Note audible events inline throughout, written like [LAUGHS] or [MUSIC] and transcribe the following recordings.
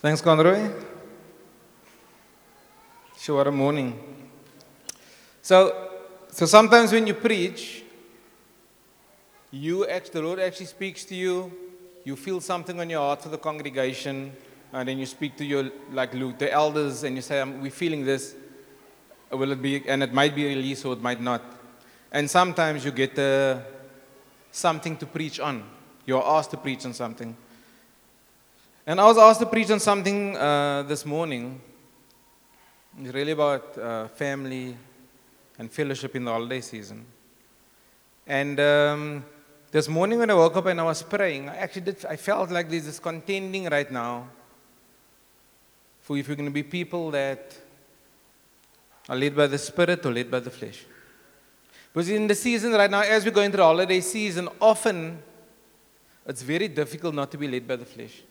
Thanks, Conroy. Sure, what a morning. So, so sometimes when you preach, you act, the Lord actually speaks to you. You feel something on your heart for the congregation, and then you speak to your like Luke, the elders, and you say, "We're feeling this. Will it be?" And it might be released or it might not. And sometimes you get uh, something to preach on. You're asked to preach on something. And I was asked to preach on something uh, this morning. It's really about uh, family and fellowship in the holiday season. And um, this morning when I woke up and I was praying, I actually did, I felt like there's this contending right now for if we're going to be people that are led by the Spirit or led by the flesh. Because in the season right now, as we're going through the holiday season, often it's very difficult not to be led by the flesh.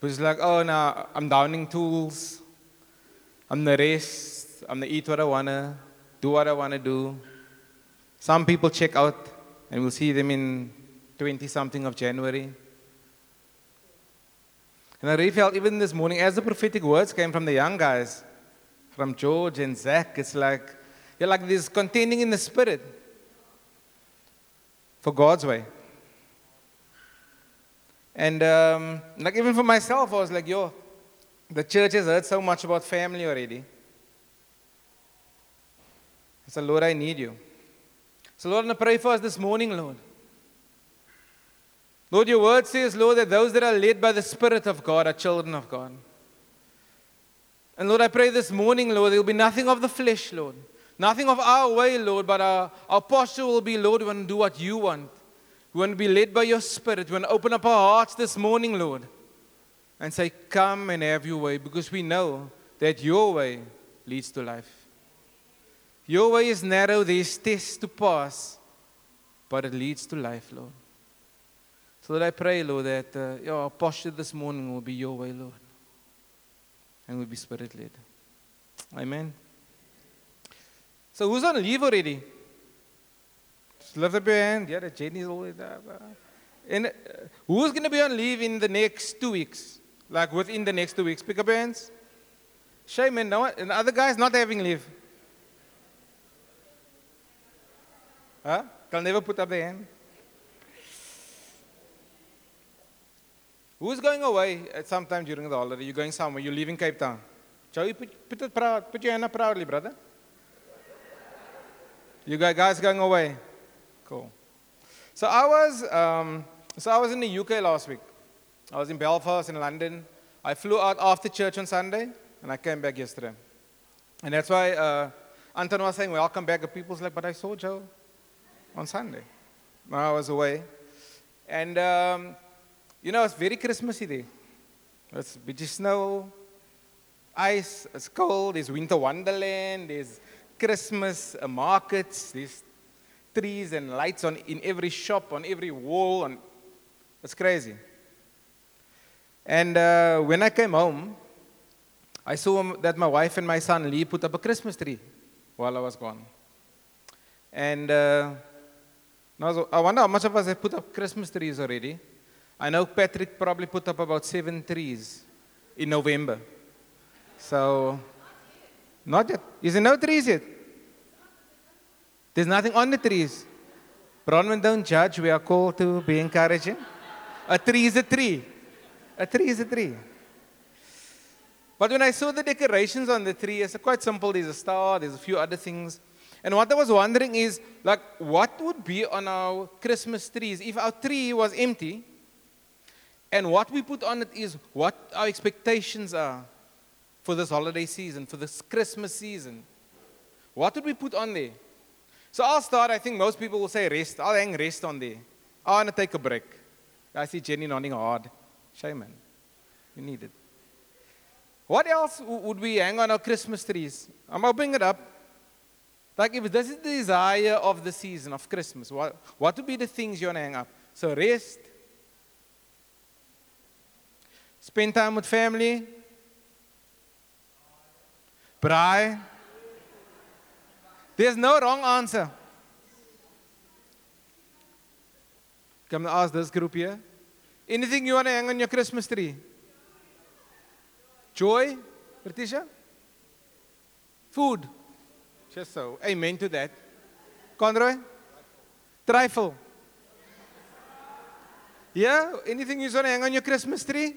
It's like, oh, now I'm downing tools. I'm the rest. I'm the eat what I want to, do what I want to do. Some people check out, and we'll see them in 20 something of January. And I really felt, even this morning, as the prophetic words came from the young guys, from George and Zach, it's like, you're like this contending in the spirit for God's way. And um, like even for myself, I was like, yo, the church has heard so much about family already. I said, Lord, I need you. So, Lord, I pray for us this morning, Lord. Lord, your word says, Lord, that those that are led by the Spirit of God are children of God. And Lord, I pray this morning, Lord, there will be nothing of the flesh, Lord. Nothing of our way, Lord, but our, our posture will be, Lord, we want to do what you want. We want to be led by your Spirit. We want to open up our hearts this morning, Lord, and say, Come and have your way, because we know that your way leads to life. Your way is narrow, there's tests to pass, but it leads to life, Lord. So that I pray, Lord, that uh, your posture this morning will be your way, Lord, and will be spirit led. Amen. So who's on leave already? Up your hand. Yeah, the Jenny's always there. And uh, who's going to be on leave in the next two weeks? Like within the next two weeks? Pick up hands. Shame, man. No and the other guy's not having leave. Huh? They'll never put up their hand. Who's going away at some time during the holiday? You're going somewhere. You're leaving Cape Town. Joey, put, put, it proud, put your hand up proudly, brother. You got guys going away? So I was, um, so I was in the UK last week. I was in Belfast in London. I flew out after church on Sunday, and I came back yesterday. And that's why uh, Anton was saying, welcome back. And people's like, but I saw Joe on Sunday. when I was away. And, um, you know, it's very Christmassy there. It's of snow, ice, it's cold, there's winter wonderland, there's Christmas markets, there's trees and lights on, in every shop, on every wall. And it's crazy. And uh, when I came home, I saw that my wife and my son Lee put up a Christmas tree while I was gone. And uh, I wonder how much of us have put up Christmas trees already. I know Patrick probably put up about seven trees in November. So, not yet. Is there no trees yet? There's nothing on the trees. Bronwyn, don't judge. We are called to be encouraging. A tree is a tree. A tree is a tree. But when I saw the decorations on the tree, it's quite simple. There's a star, there's a few other things. And what I was wondering is, like, what would be on our Christmas trees if our tree was empty? And what we put on it is what our expectations are for this holiday season, for this Christmas season. What would we put on there? So I'll start. I think most people will say rest. I'll hang rest on there. I want to take a break. I see Jenny nodding hard. Shame, man. You need it. What else would we hang on our Christmas trees? I'm opening it up. Like if this is the desire of the season of Christmas, what, what would be the things you want to hang up? So rest. Spend time with family. Braai. There's no wrong answer. Come and ask this group here. Anything you want to hang on your Christmas tree? Joy, Patricia? Food. Just so. Amen to that. Conroy? Trifle. Yeah? Anything you want to hang on your Christmas tree?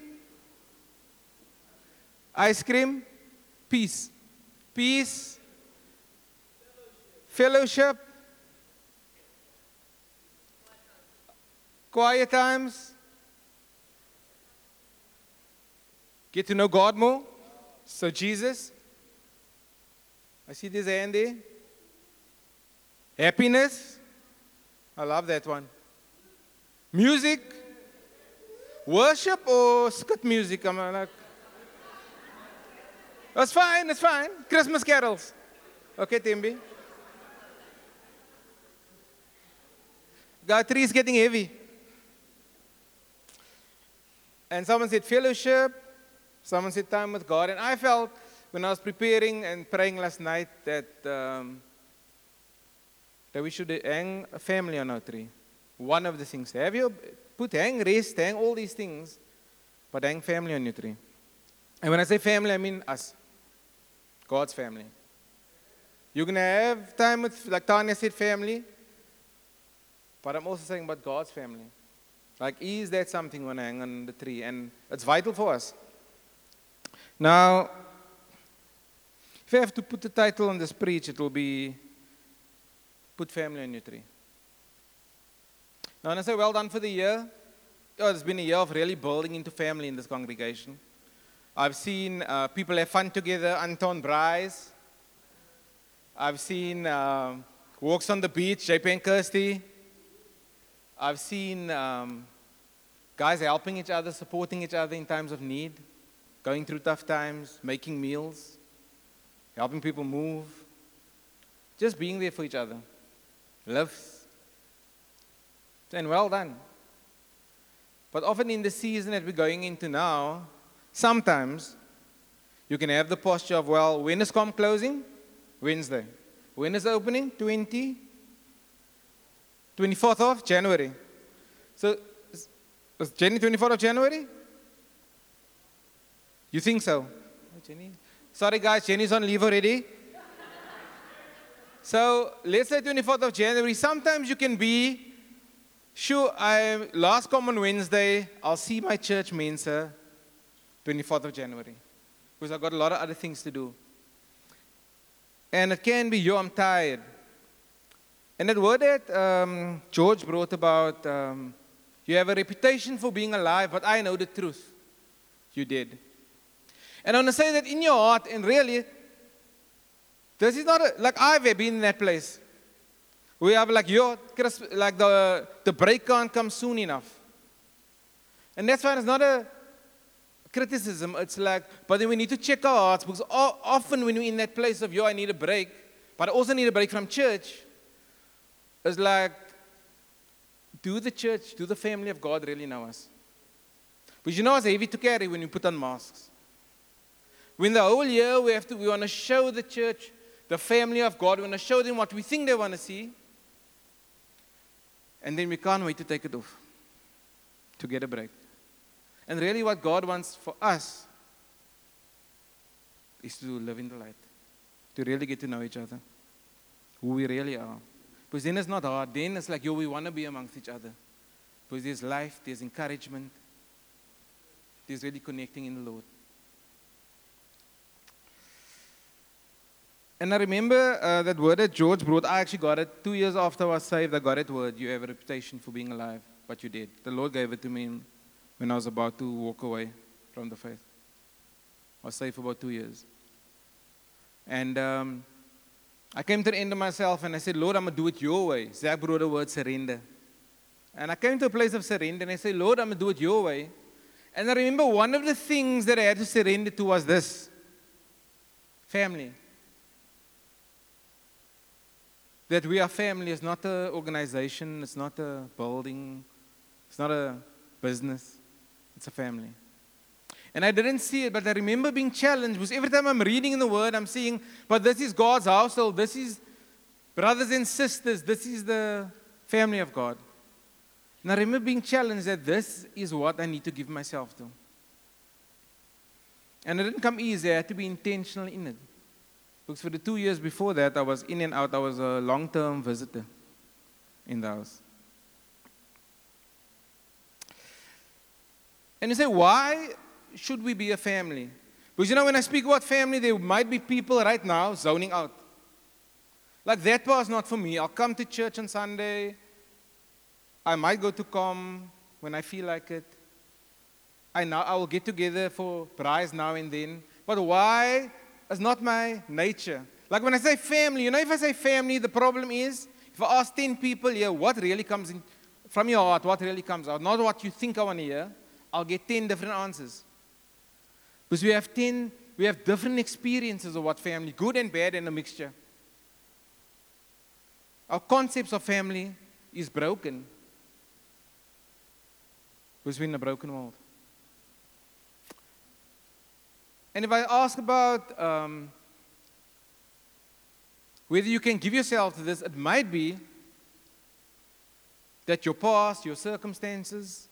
Ice cream? Peace. Peace. Fellowship. Quiet times. Get to know God more. So, Jesus. I see this hand there. Happiness. I love that one. Music. Worship or skit music? I'm like, that's fine, that's fine. Christmas carols. Okay, Timby. God, is getting heavy. And someone said fellowship, someone said time with God. And I felt when I was preparing and praying last night that, um, that we should hang a family on our tree. One of the things. Have you put hang rest, hang all these things, but hang family on your tree. And when I say family, I mean us. God's family. You're going to have time with, like Tanya said, family. But I'm also saying about God's family. Like, is that something when I hang on the tree? And it's vital for us. Now, if I have to put the title on this preach, it will be Put Family on Your Tree. Now, when I say well done for the year, oh, it's been a year of really building into family in this congregation. I've seen uh, people have fun together, Anton Bryce. I've seen uh, walks on the beach, JP and Kirsty. I've seen um, guys helping each other, supporting each other in times of need, going through tough times, making meals, helping people move, just being there for each other. Lives. And well done. But often in the season that we're going into now, Sometimes you can have the posture of, well, when is com closing? Wednesday. When is opening? 20? 24th of January. So, is Jenny 24th of January? You think so? Oh, Jenny? Sorry, guys, Jenny's on leave already. [LAUGHS] so, let's say 24th of January. Sometimes you can be, sure, I last come on Wednesday, I'll see my church mense 24th of January, because I've got a lot of other things to do. And it can be, yo, I'm tired. And that word that um, George brought about, um, you have a reputation for being alive, but I know the truth. You did. And I want to say that in your heart, and really, this is not a, like I've ever been in that place. We have like your like the the break can't come soon enough. And that's why it's not a criticism. It's like, but then we need to check our hearts because often when we're in that place of, yo, I need a break, but I also need a break from church, it's like, do the church, do the family of God really know us? But you know it's heavy to carry when you put on masks. When the whole year we have to, we want to show the church, the family of God, we want to show them what we think they want to see. And then we can't wait to take it off, to get a break. And really, what God wants for us is to live in the light, to really get to know each other, who we really are. Because then it's not hard. Then it's like, yo, we want to be amongst each other. Because there's life, there's encouragement, there's really connecting in the Lord. And I remember uh, that word that George brought. I actually got it two years after I was saved. I got that word. You have a reputation for being alive, but you did. The Lord gave it to me when I was about to walk away from the faith. I was saved for about two years. And um, I came to the end of myself and I said, Lord, I'm going to do it your way. Zach brought the word surrender. And I came to a place of surrender and I said, Lord, I'm going to do it your way. And I remember one of the things that I had to surrender to was this family. That we are family is not an organization, it's not a building, it's not a business. It's a family. And I didn't see it, but I remember being challenged because every time I'm reading in the Word, I'm seeing, but this is God's household. This is brothers and sisters. This is the family of God. And I remember being challenged that this is what I need to give myself to. And it didn't come easy, I had to be intentional in it. Because for the two years before that, I was in and out, I was a long term visitor in the house. And you say, why should we be a family? Because you know, when I speak about family, there might be people right now zoning out. Like that was not for me. I'll come to church on Sunday. I might go to com when I feel like it. I know I will get together for braais now and then. But why is not my nature. Like when I say family, you know, if I say family, the problem is if I ask 10 people here, what really comes in from your heart, what really comes out, not what you think I want to hear, I'll get 10 different answers. Because we have 10, we have different experiences of what family, good and bad, and a mixture. Our concepts of family is broken. Because we're in a broken world. And if I ask about um, whether you can give yourself to this, it might be that your past, your circumstances,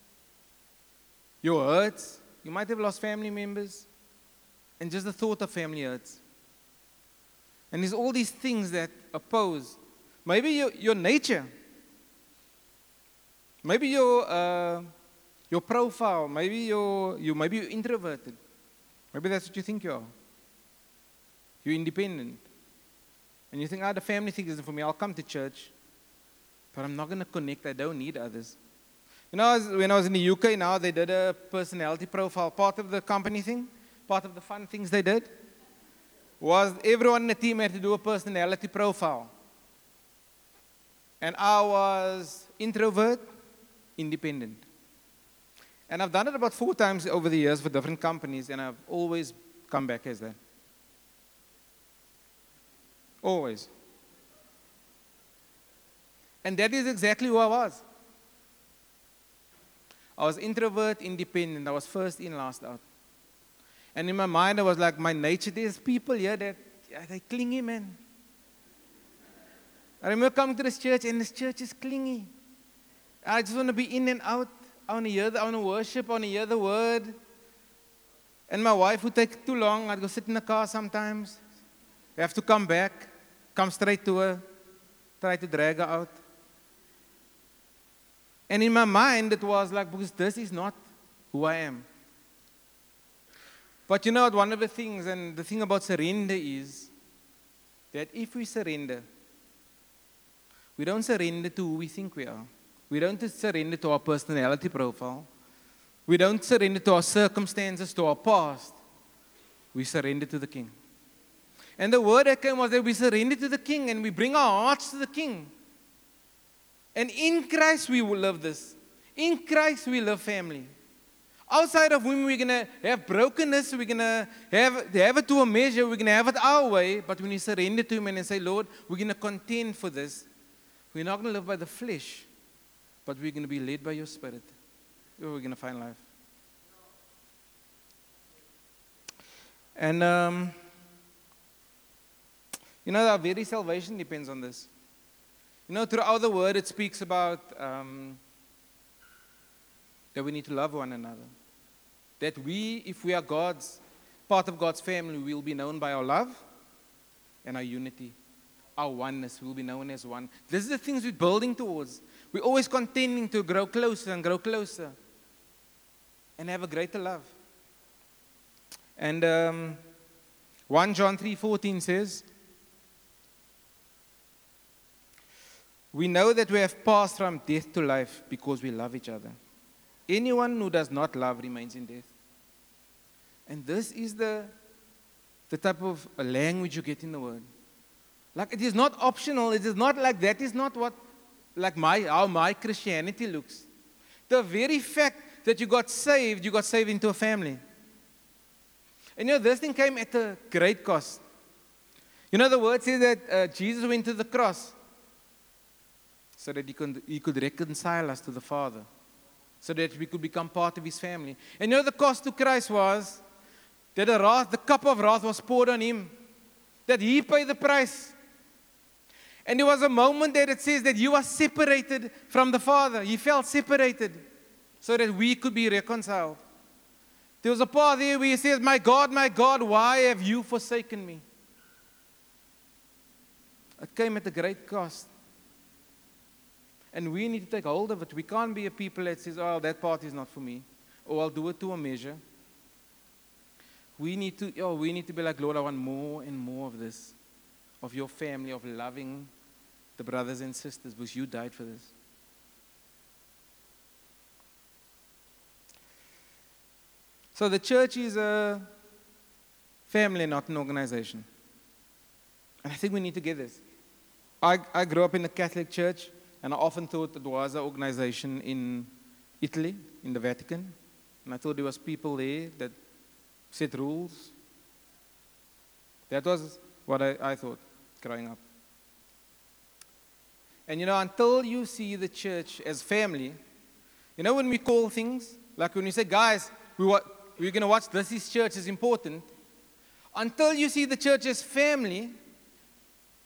your hurts. You might have lost family members, and just the thought of family hurts. And there's all these things that oppose. Maybe your, your nature, maybe your, uh, your profile, maybe your, you maybe you're introverted. Maybe that's what you think you are. You're independent. And you think, ah, the family thing isn't for me. I'll come to church, but I'm not going to connect. I don't need others. You know, when I was in the UK now, they did a personality profile. Part of the company thing, part of the fun things they did, was everyone in the team had to do a personality profile. And I was introvert, independent. And I've done it about four times over the years for different companies, and I've always come back as that. Always. And that is exactly who I was. I was introvert, independent. I was first in, last out. And in my mind, I was like, my nature, there's people here that yeah, they clingy, man. I remember coming to this church, and this church is clingy. I just want to be in and out. I want to hear the, I want to worship. I want to hear the word. And my wife would take too long. I'd go sit in the car sometimes. I have to come back, come straight to her, try to drag her out. And in my mind, it was like, because this is not who I am. But you know what? One of the things, and the thing about surrender is that if we surrender, we don't surrender to who we think we are. We don't surrender to our personality profile. We don't surrender to our circumstances, to our past. We surrender to the King. And the word that came was that we surrender to the King and we bring our hearts to the King. And in Christ we will love this. In Christ we love family. Outside of whom we're gonna have brokenness, we're gonna have have it to a measure, we're gonna have it our way, but when we surrender to Him and say, Lord, we're gonna contend for this, we're not gonna live by the flesh, but we're gonna be led by your spirit. We're gonna find life. And um, you know, our very salvation depends on this. You know, throughout the word, it speaks about um, that we need to love one another. That we, if we are God's, part of God's family, will be known by our love and our unity. Our oneness will be known as one. This is the things we're building towards. We're always contending to grow closer and grow closer and have a greater love. And um, 1 John 3:14 says, We know that we have passed from death to life because we love each other. Anyone who does not love remains in death. And this is the, the type of language you get in the word. Like it is not optional. It is not like that is not what like my how my Christianity looks. The very fact that you got saved, you got saved into a family. And you know, this thing came at a great cost. You know, the word says that uh, Jesus went to the cross so that he could, he could reconcile us to the Father, so that we could become part of his family. And you know, the cost to Christ was that the, wrath, the cup of wrath was poured on him, that he paid the price. And there was a moment that it says that you are separated from the Father. He felt separated so that we could be reconciled. There was a part there where he says, My God, my God, why have you forsaken me? It came at a great cost. And we need to take hold of it. We can't be a people that says, Oh, that part is not for me. Or I'll do it to a measure. We need to, oh, we need to be like, Lord, I want more and more of this, of your family, of loving the brothers and sisters, because you died for this. So the church is a family, not an organization. And I think we need to get this. I, I grew up in the Catholic Church, and I often thought it was an organization in Italy, in the Vatican. And I thought there was people there that set rules. That was what I, I thought growing up. And you know, until you see the church as family, you know, when we call things, like when you say, guys, we, wa- we're going to watch this is church is important. Until you see the church as family,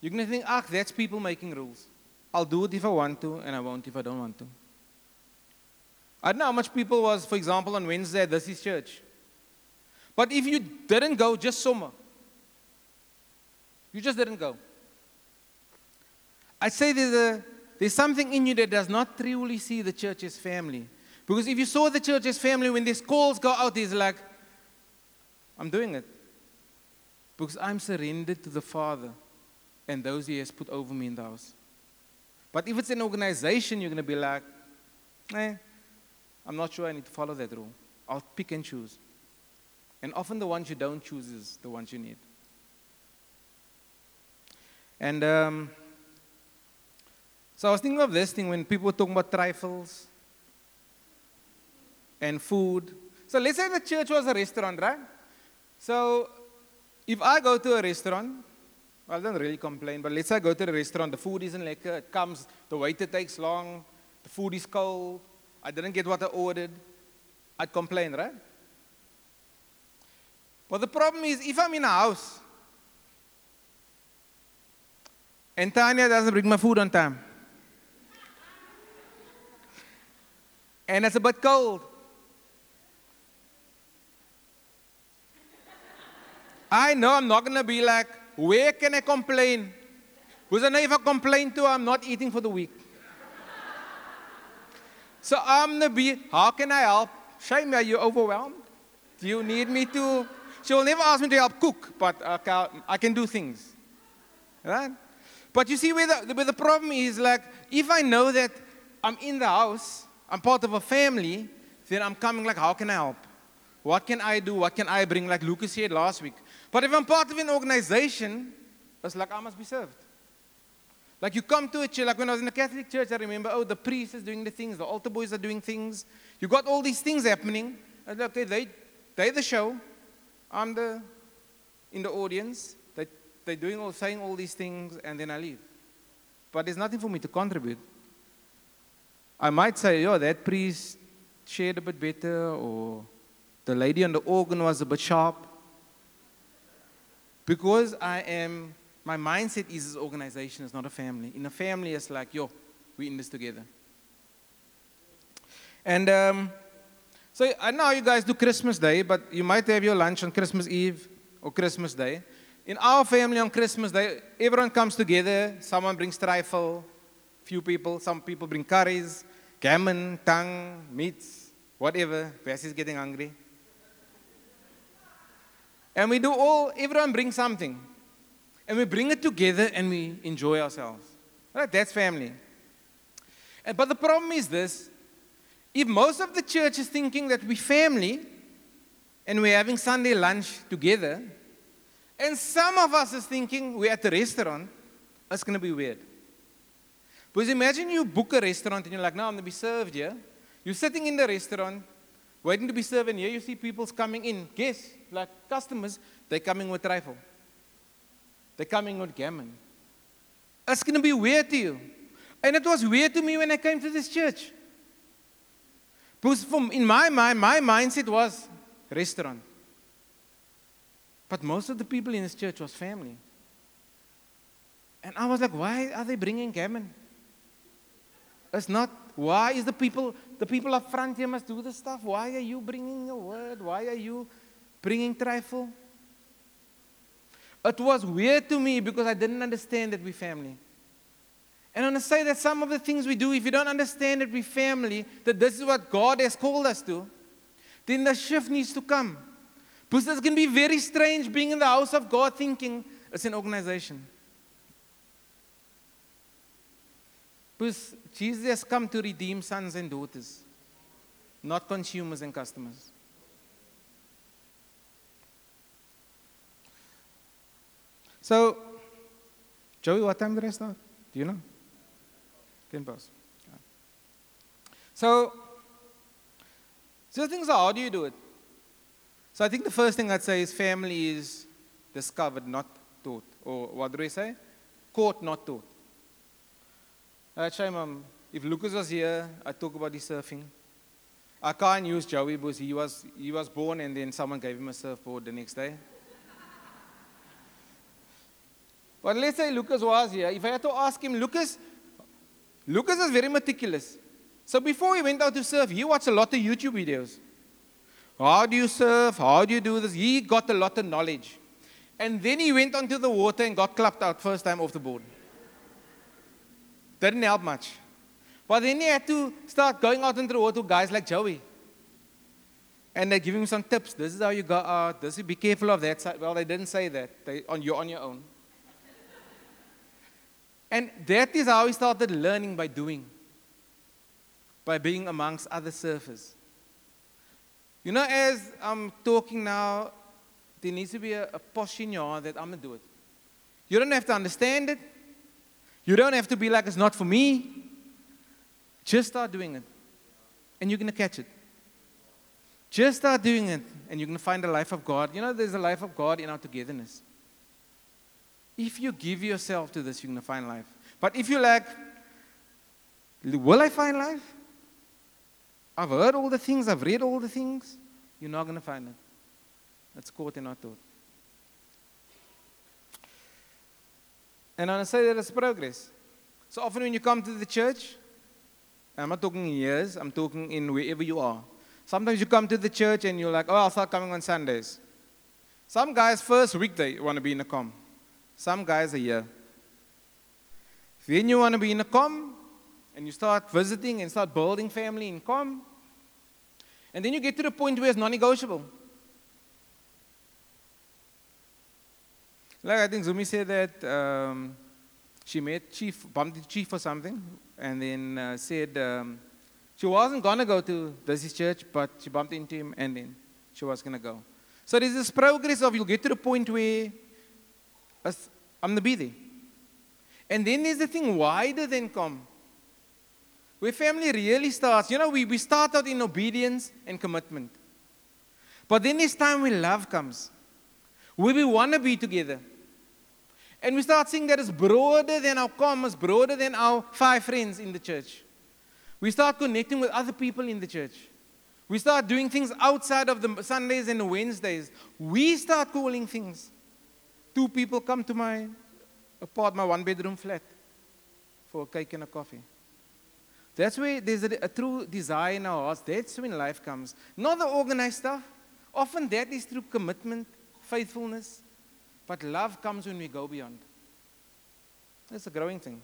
you're going to think, ah, that's people making rules. I'll do it if I want to, and I won't if I don't want to. I don't know how much people was, for example, on Wednesday, this is church. But if you didn't go, just summer. You just didn't go. I'd say there's, a, there's something in you that does not truly see the church as family. Because if you saw the church as family, when these calls go out, it's like, I'm doing it. Because I'm surrendered to the Father and those He has put over me in the house. But if it's an organization, you're going to be like, eh, I'm not sure I need to follow that rule. I'll pick and choose. And often the ones you don't choose is the ones you need. And um, so I was thinking of this thing when people were talking about trifles and food. So let's say the church was a restaurant, right? So if I go to a restaurant, well, I don't really complain, but let's say I go to the restaurant, the food isn't lekker, it comes, the waiter takes long, the food is cold, I didn't get what I ordered, I'd complain, right? But the problem is, if I'm in a house and Tanya doesn't bring my food on time, and it's a bit cold, I know I'm not going to be like, where can I complain? Because I know if I complain to her, I'm not eating for the week. so I'm going to be, how can I help? Shame, are you overwhelmed? Do you need me to? She will never ask me to help cook, but I can do things. Right? But you see where the, where the problem is like, if I know that I'm in the house, I'm part of a family, then I'm coming like, how can I help? What can I do? What can I bring? Like Lucas said last week. But if I'm part of an organization, it's like I must be served. Like you come to a church, like when I was in the Catholic church, I remember, oh, the priest is doing the things, the altar boys are doing things. You got all these things happening. And okay, they, they the show. I'm the in the audience. They, they're doing all, saying all these things, and then I leave. But there's nothing for me to contribute. I might say, yo, that priest shared a bit better, or the lady on the organ was a bit sharp. Because I am, my mindset is this organization, is not a family. In a family, it's like, yo, we're in this together. And um, so uh, I know you guys do Christmas Day, but you might have your lunch on Christmas Eve or Christmas Day. In our family on Christmas Day, everyone comes together. Someone brings trifle, few people. Some people bring curries, gammon, tongue, meats, whatever. Bessie's getting hungry. And we do all, everyone brings something. And we bring it together and we enjoy ourselves. Right? That's family. But the problem is this if most of the church is thinking that we're family and we're having Sunday lunch together, and some of us is thinking we're at the restaurant, that's going to be weird. Because imagine you book a restaurant and you're like, no, I'm going to be served here. You're sitting in the restaurant, waiting to be served, and here you see people's coming in. Guests, like customers, they're coming with rifle. They're coming with gammon. It's going to be weird to you. And it was weird to me when I came to this church. Because from, in my mind, my mindset was restaurant. But most of the people in this church was family. And I was like, why are they bringing gammon? It's not, why is the people the people up front here must do this stuff. Why are you bringing a word? Why are you bringing trifle? It was weird to me because I didn't understand that we're family. And I want to say that some of the things we do, if you don't understand that we're family, that this is what God has called us to, then the shift needs to come. Because it's going to be very strange being in the house of God thinking it's an organization. Because Jesus has come to redeem sons and daughters, not consumers and customers. So, Joey, what time did I start? Do you know? 10 past. So, the things are, how do you do it? So I think the first thing I'd say is family is discovered, not taught. Or what do we say? Caught, not taught. Uh, shame, um, if Lucas was here, I'd talk about his surfing. I can't use Joey because he was, he was born and then someone gave him a surfboard the next day. [LAUGHS] but let's say Lucas was here. If I had to ask him, Lucas, Lucas is very meticulous. So before he went out to surf, he watched a lot of YouTube videos. How do you surf? How do you do this? He got a lot of knowledge. And then he went onto the water and got clapped out first time off the board. Didn't help much. But then he had to start going out into the water with guys like Joey. And they give him some tips. This is how you go out. This is, be careful of that. Well, they didn't say that. They, on, you're on your own. And that is how he started learning by doing, by being amongst other surfers. You know, as I'm talking now, there needs to be a, a push in your that I'm going to do it. You don't have to understand it. You don't have to be like, it's not for me. Just start doing it, and you're going to catch it. Just start doing it, and you're going to find the life of God. You know, there's a life of God in our togetherness. If you give yourself to this, you're going to find life. But if you're like, will I find life? I've heard all the things, I've read all the things. You're not going to find it. That's caught in not taught. And I say that it's progress. So often when you come to the church, I'm not talking in years, I'm talking in wherever you are. Sometimes you come to the church and you're like, oh, I'll start coming on Sundays. Some guys, first week, they want to be in a com. Some guys a year. Then you want to be in a com, and you start visiting and start building family in com. And then you get to the point where it's non negotiable. Like I think Zumi said that um, she met Chief, bumped the Chief or something, and then uh, said um, she wasn't going to go to this church, but she bumped into him, and then she was going to go. So there's this progress of you'll get to the point where I'm to be there. And then there's the thing Why wider than come. Where family really starts. You know, we, we start out in obedience and commitment. But then there's time when love comes. Where we want to be together. And we start seeing that it's broader than our commas, broader than our five friends in the church. We start connecting with other people in the church. We start doing things outside of the Sundays and the Wednesdays. We start calling things. Two people come to my apart, my one bedroom flat, for a cake and a coffee. That's where there's a, a true desire in our hearts. That's when life comes. Not the organized stuff. Often that is through commitment, faithfulness, but love comes when we go beyond. It's a growing thing.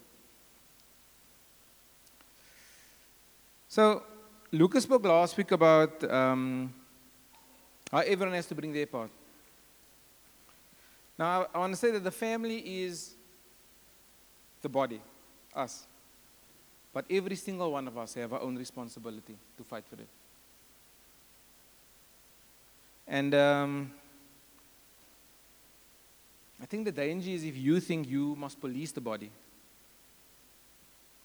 So, Lucas spoke last week about um, how everyone has to bring their part. Now, I want to say that the family is the body, us. But every single one of us have our own responsibility to fight for it. And um, I think the danger is if you think you must police the body.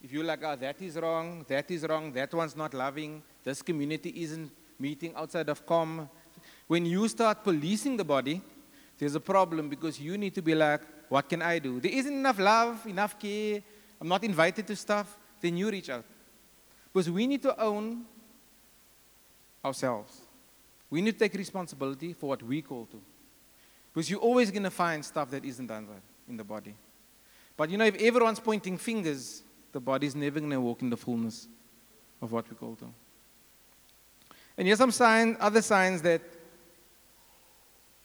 If you're like, oh, that is wrong, that is wrong, that one's not loving, this community isn't meeting outside of com. When you start policing the body, there's a problem because you need to be like, what can I do? There isn't enough love, enough care, I'm not invited to stuff, then you reach out. Because we need to own ourselves. We need to take responsibility for what we call to. Because you're always going to find stuff that isn't done right in the body. But you know, if everyone's pointing fingers, the body's never going to walk in the fullness of what we call to. And here's some sign, other signs that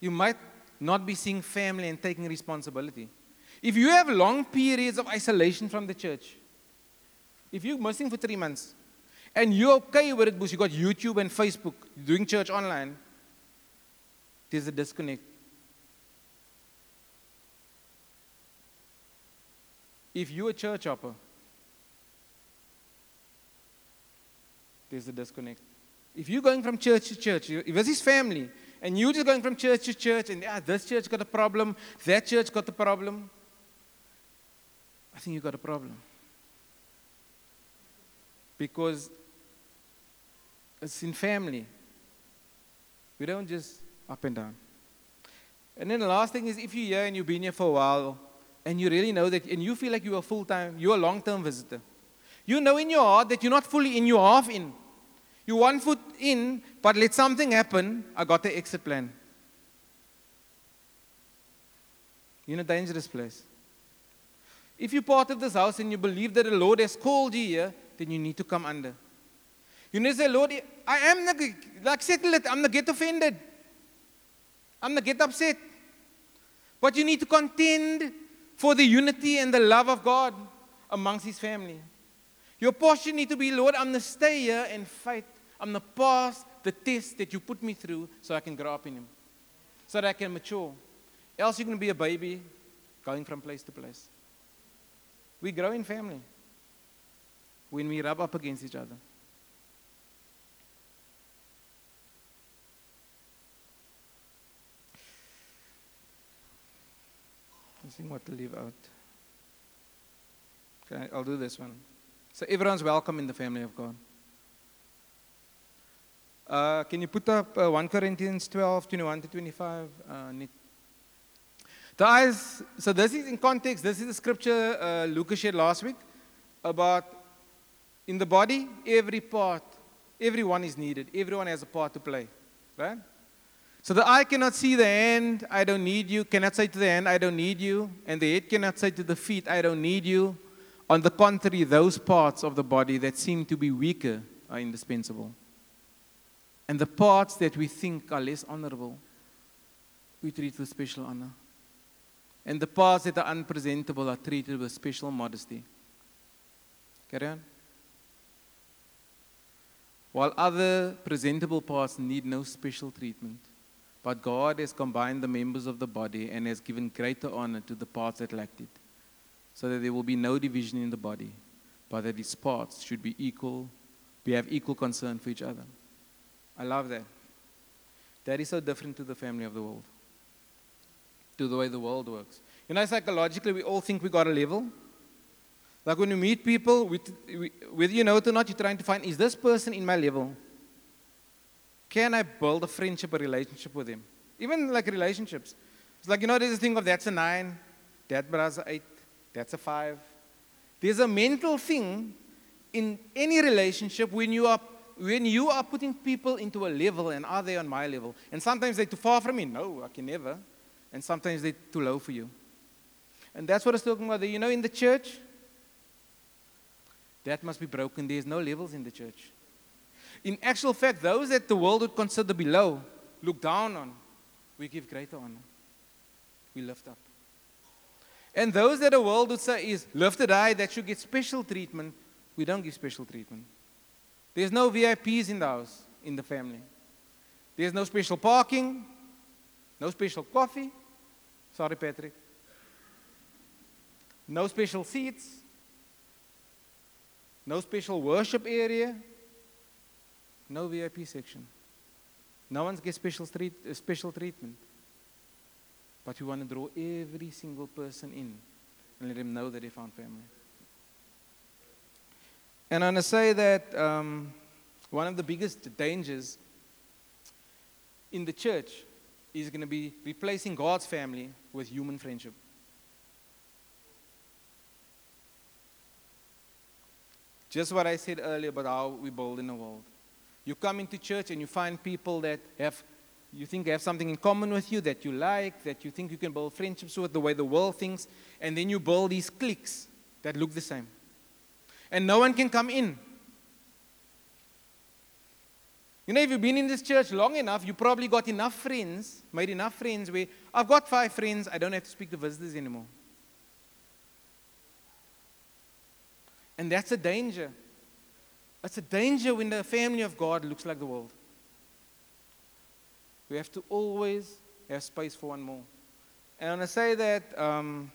you might not be seeing family and taking responsibility. If you have long periods of isolation from the church, if you're missing for three months, and you're okay with it because you got YouTube and Facebook, doing church online, there's a disconnect. If you're a church hopper, there's a disconnect. If you're going from church to church, if it's his family, and you're just going from church to church, and yeah, this church got a problem, that church got a problem, I think you got a problem. Because it's in family. We don't just up and down. And then the last thing is if you're here and you've been here for a while and you really know that, and you feel like you're a full time, you're a long term visitor. You know in your heart that you're not fully in, you're half in. You're one foot in, but let something happen, I got the exit plan. You're in a dangerous place. If you're part of this house and you believe that the Lord has called you here, then you need to come under. You need to say, Lord, I am not, like settle it. I'm not get offended. I'm not get upset. But you need to contend for the unity and the love of God amongst his family. Your portion need to be, Lord, I'm to stay here and fight. I'm going to pass the test that you put me through so I can grow up in him. So that I can mature. Else you're going to be a baby going from place to place. We grow in family when we rub up against each other. Let's what to leave out. Okay, I'll do this one. So everyone's welcome in the family of God. Uh, can you put up uh, 1 Corinthians 12, 21 to 25, uh, Nick? The eyes, so this is in context, this is the scripture uh, Lucas shared last week about in the body, every part, everyone is needed. Everyone has a part to play, right? So the eye cannot see the hand, I don't need you, cannot say to the hand, I don't need you, and the head cannot say to the feet, I don't need you. On the contrary, those parts of the body that seem to be weaker are indispensable. And the parts that we think are less honorable, we treat with special honor. And the parts that are unpresentable are treated with special modesty. Carry on. While other presentable parts need no special treatment, but God has combined the members of the body and has given greater honor to the parts that lacked it, so that there will be no division in the body, but that its parts should be equal, we have equal concern for each other. I love that. That is so different to the family of the world to the way the world works. You know, psychologically, we all think we got a level. Like when you meet people, whether you know it or not, you're trying to find, is this person in my level? Can I build a friendship, a relationship with him? Even like relationships. It's like, you know, there's a thing of that's a nine, that brother's a eight, that's a five. There's a mental thing in any relationship when you are when you are putting people into a level and are they on my level? And sometimes they're too far from me. No, I can never and sometimes they're too low for you. And that's what I was talking about. You know, in the church, that must be broken. There's no levels in the church. In actual fact, those that the world would consider below, look down on, we give greater honor. We lift up. And those that the world would say is lifted high, that should get special treatment, we don't give special treatment. There's no VIPs in the house, in the family. There's no special parking, no special coffee, Sorry, Patrick. No special seats. No special worship area. No VIP section. No one gets special, street, uh, special treatment. But we want to draw every single person in and let them know that they found family. And I'm going to say that um, one of the biggest dangers in the church is going to be replacing God's family with human friendship. Just what I said earlier about how we build in the world. You come into church and you find people that have, you think have something in common with you that you like, that you think you can build friendships with, the way the world thinks, and then you build these cliques that look the same. And no one can come in. You know, if you've been in this church long enough, you probably got enough friends, made enough friends where I've got five friends, I don't have to speak to visitors anymore. And that's a danger. It's a danger when the family of God looks like the world. We have to always have space for one more. And I say that um,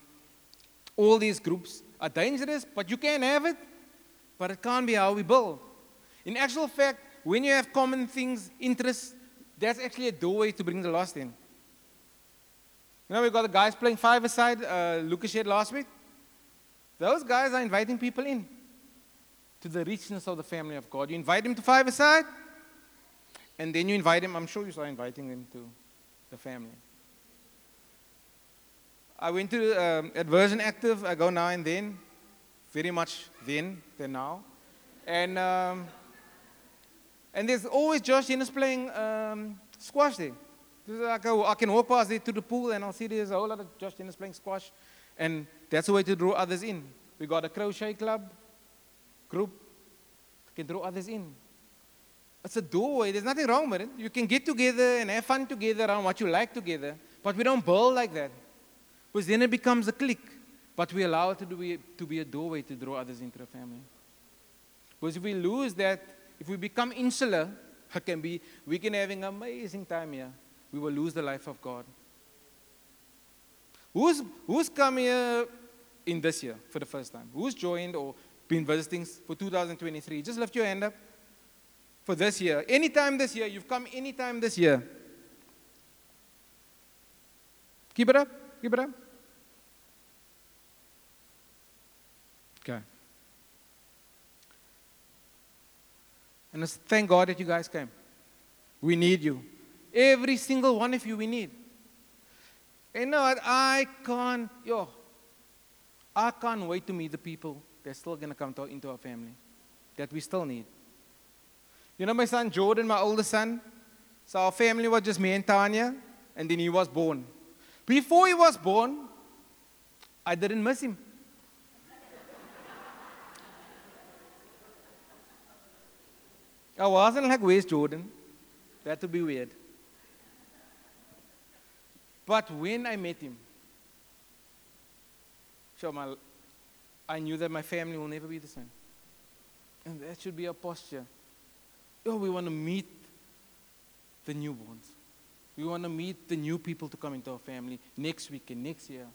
all these groups are dangerous, but you can have it, but it can't be how we build. In actual fact, when you have common things, interests, that's actually a doorway to bring the lost in. You know, we got the guys playing five-a-side, uh, Lucas shared last week. Those guys are inviting people in to the richness of the family of God. You invite them to five-a-side, and then you invite them, I'm sure you start inviting them to the family. I went to um, a Virgin Active, I go now and then, very much then than now. And, um, and there's always Josh Genners playing um, squash there. I, go, I can walk past there to the pool and I'll see there's a whole lot of Josh Genners playing squash. And that's a way to draw others in. We got a crochet club group, can draw others in. It's a doorway. There's nothing wrong with it. You can get together and have fun together on what you like together, but we don't build like that. Because then it becomes a clique, but we allow it to be, to be a doorway to draw others into the family. Because if we lose that, if we become insular, [LAUGHS] can be, we can having an amazing time here. We will lose the life of God. Who's, who's come here in this year for the first time? Who's joined or been visiting for 2023? Just lift your hand up for this year. Anytime this year, you've come anytime this year. Keep it up, keep it up. Okay. And thank God that you guys came. We need you. Every single one of you, we need. And you know what? I can't, yo, I can't wait to meet the people that's still going to come to, into our family that we still need. You know my son Jordan, my oldest son? So our family was just me and Tanya, and then he was born. Before he was born, I didn't miss him. I wasn't like, where's Jordan? That would be weird. But when I met him, so my, I knew that my family will never be the same. And that should be our posture. Oh, we want to meet the newborns. We want to meet the new people to come into our family next week and next year.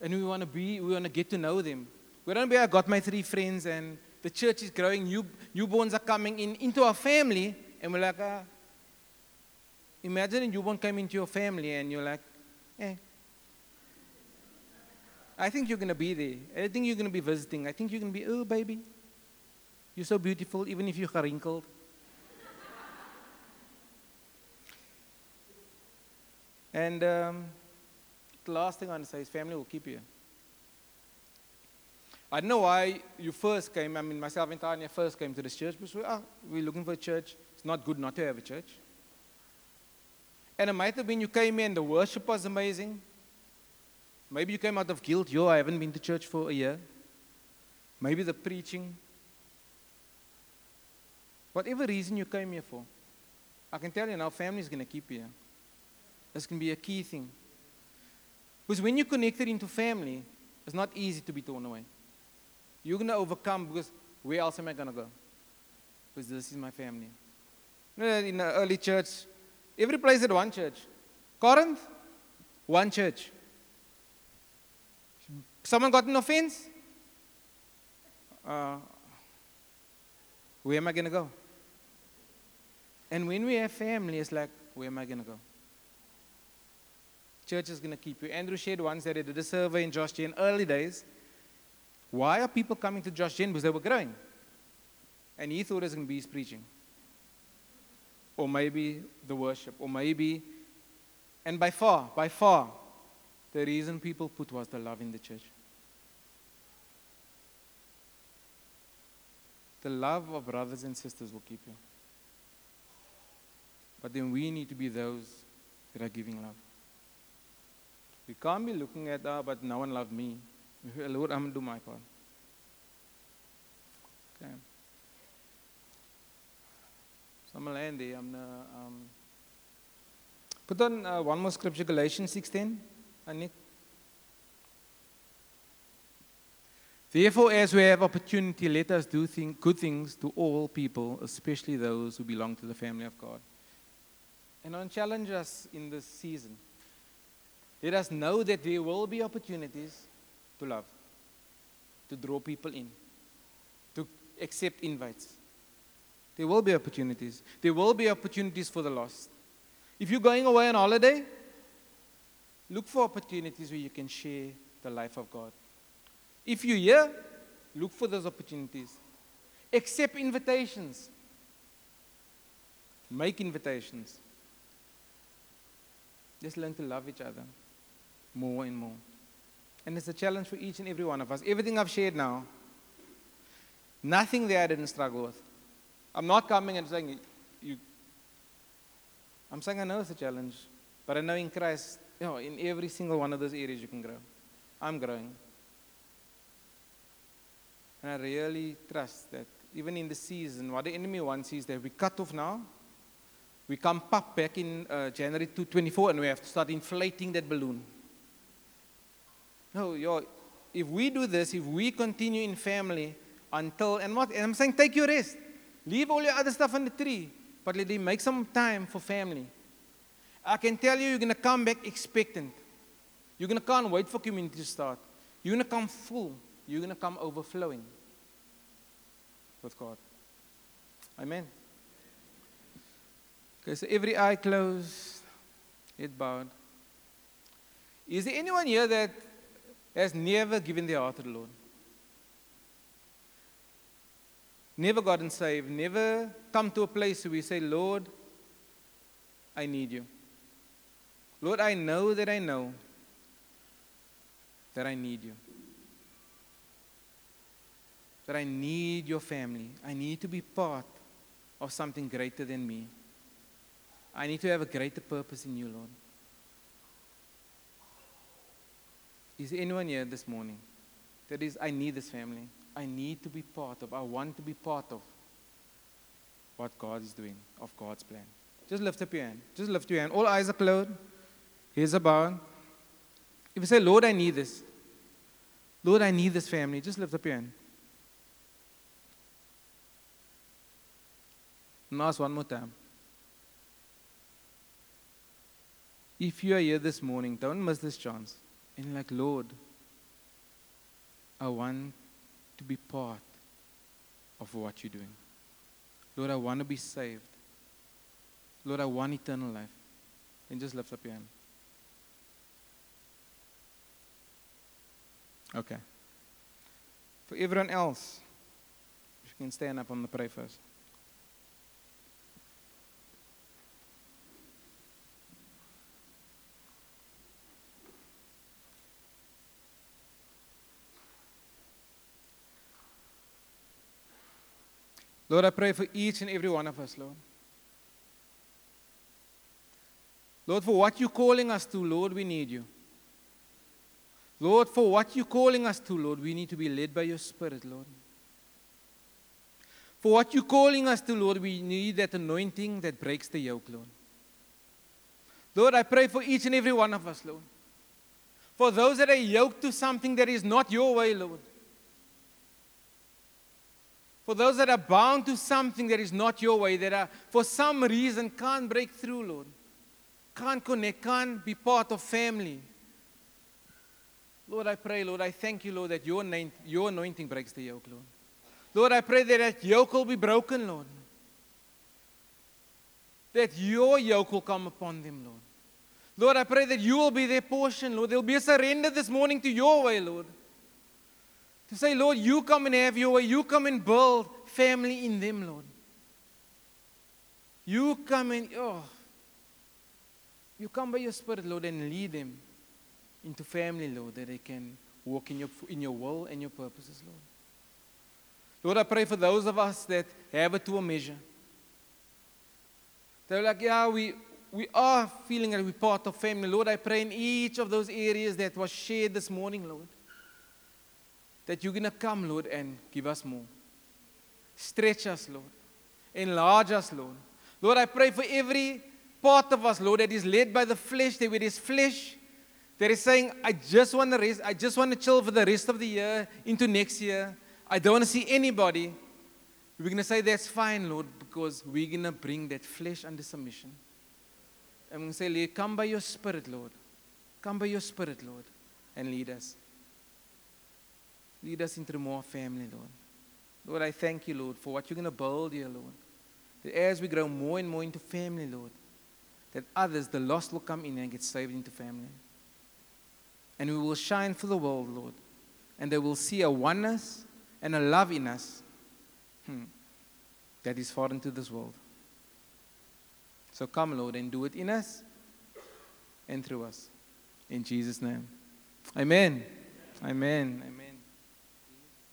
And we want to be, we want to get to know them. We don't be, I got my three friends and the church is growing, new, newborns are coming in into our family, and we're like, ah. imagine a newborn coming into your family and you're like, eh. I think you're going to be there. I think you're going to be visiting. I think you're going to be, oh, baby. You're so beautiful, even if you're wrinkled. and um, the last thing I want to say is family will keep you. I don't know why you first came, I mean, myself and Tanya first came to this church because we, ah, we're looking for a church. It's not good not to have a church. And it might have been you came in, the worship was amazing. Maybe you came out of guilt. Yo, I haven't been to church for a year. Maybe the preaching Whatever reason you came here for, I can tell you now, family is going to keep you here. This can be a key thing. Because when you're connected into family, it's not easy to be torn away. You're going to overcome because where else am I going to go? Because this is my family. In the early church, every place had one church. Corinth, one church. Someone got an offense? Uh, where am I going to go? And when we have family, it's like, where am I going to go? Church is going to keep you. Andrew shared once that he did a survey in Josh in early days. Why are people coming to Josh Gen? Because they were growing. And he thought it was going to be his preaching. Or maybe the worship. Or maybe, and by far, by far, the reason people put was the love in the church. The love of brothers and sisters will keep you. But then we need to be those that are giving love. We can't be looking at, ah, but no one loved me. Lord, I'm going to do my part. Okay. So I'm. I'm gonna, um, put on uh, one more scripture, Galatians 6.10. Anik. Therefore, as we have opportunity, let us do thing, good things to all people, especially those who belong to the family of God. And on challenge us in this season. Let us know that there will be opportunities to love, to draw people in, to accept invites. There will be opportunities. There will be opportunities for the lost. If you're going away on holiday, look for opportunities where you can share the life of God. If you're here, look for those opportunities. Accept invitations. Make invitations. Just learn to love each other more and more. And it's a challenge for each and every one of us. Everything I've shared now, nothing there I didn't struggle with. I'm not coming and saying, you, I'm saying I know it's a challenge, but I know in Christ, you know, in every single one of those areas you can grow. I'm growing. And I really trust that even in the season, what the enemy wants is that we cut off now, we come pop back in uh, January 2024, and we have to start inflating that balloon. No, yo, if we do this, if we continue in family until, and what, and I'm saying take your rest. Leave all your other stuff on the tree, but let him make some time for family. I can tell you, you're going to come back expectant. You're going to can't wait for community to start. You're going to come full. You're going to come overflowing with God. Amen. Okay, so every eye closed, head bowed. Is there anyone here that has never given their heart to the Lord. Never gotten saved, never come to a place where we say, Lord, I need you. Lord, I know that I know that I need you. That I need your family. I need to be part of something greater than me. I need to have a greater purpose in you, Lord. Is anyone here this morning that is, I need this family? I need to be part of, I want to be part of what God is doing, of God's plan. Just lift up your hand. Just lift your hand. All eyes are closed. Here's a bow. If you say, Lord, I need this. Lord, I need this family. Just lift up your hand. And ask one more time. If you are here this morning, don't miss this chance. And like, Lord, I want to be part of what you're doing. Lord, I want to be saved. Lord, I want eternal life. And just lift up your hand. Okay. For everyone else, you can stand up on the pray first. Lord, I pray for each and every one of us, Lord. Lord, for what you're calling us to, Lord, we need you. Lord, for what you're calling us to, Lord, we need to be led by your Spirit, Lord. For what you're calling us to, Lord, we need that anointing that breaks the yoke, Lord. Lord, I pray for each and every one of us, Lord. For those that are yoked to something that is not your way, Lord. For those that are bound to something that is not your way, that are for some reason can't break through, Lord, can't connect, can't be part of family. Lord, I pray, Lord, I thank you, Lord, that your, name, your anointing breaks the yoke, Lord. Lord, I pray that that yoke will be broken, Lord. That your yoke will come upon them, Lord. Lord, I pray that you will be their portion, Lord. There'll be a surrender this morning to your way, Lord. To say, Lord, you come and have your way. You come and build family in them, Lord. You come and, oh, you come by your Spirit, Lord, and lead them into family, Lord, that they can walk in your, in your will and your purposes, Lord. Lord, I pray for those of us that have it to a measure. They're like, yeah, we, we are feeling that we're part of family. Lord, I pray in each of those areas that was shared this morning, Lord that you're going to come, Lord, and give us more. Stretch us, Lord. Enlarge us, Lord. Lord, I pray for every part of us, Lord, that is led by the flesh, that with his flesh, that is saying, I just want to rest, I just want to chill for the rest of the year into next year. I don't want to see anybody. We're going to say, That's fine, Lord, because we're going to bring that flesh under submission. And we're going to say, come by your spirit, Lord. Come by your spirit, Lord, and lead us. Lead us into more family, Lord. Lord, I thank you, Lord, for what you're going to build here, Lord. That as we grow more and more into family, Lord, that others, the lost, will come in and get saved into family. And we will shine for the world, Lord. And they will see a oneness and a love in us hmm, that is foreign to this world. So come, Lord, and do it in us and through us. In Jesus' name. Amen. Amen. Amen.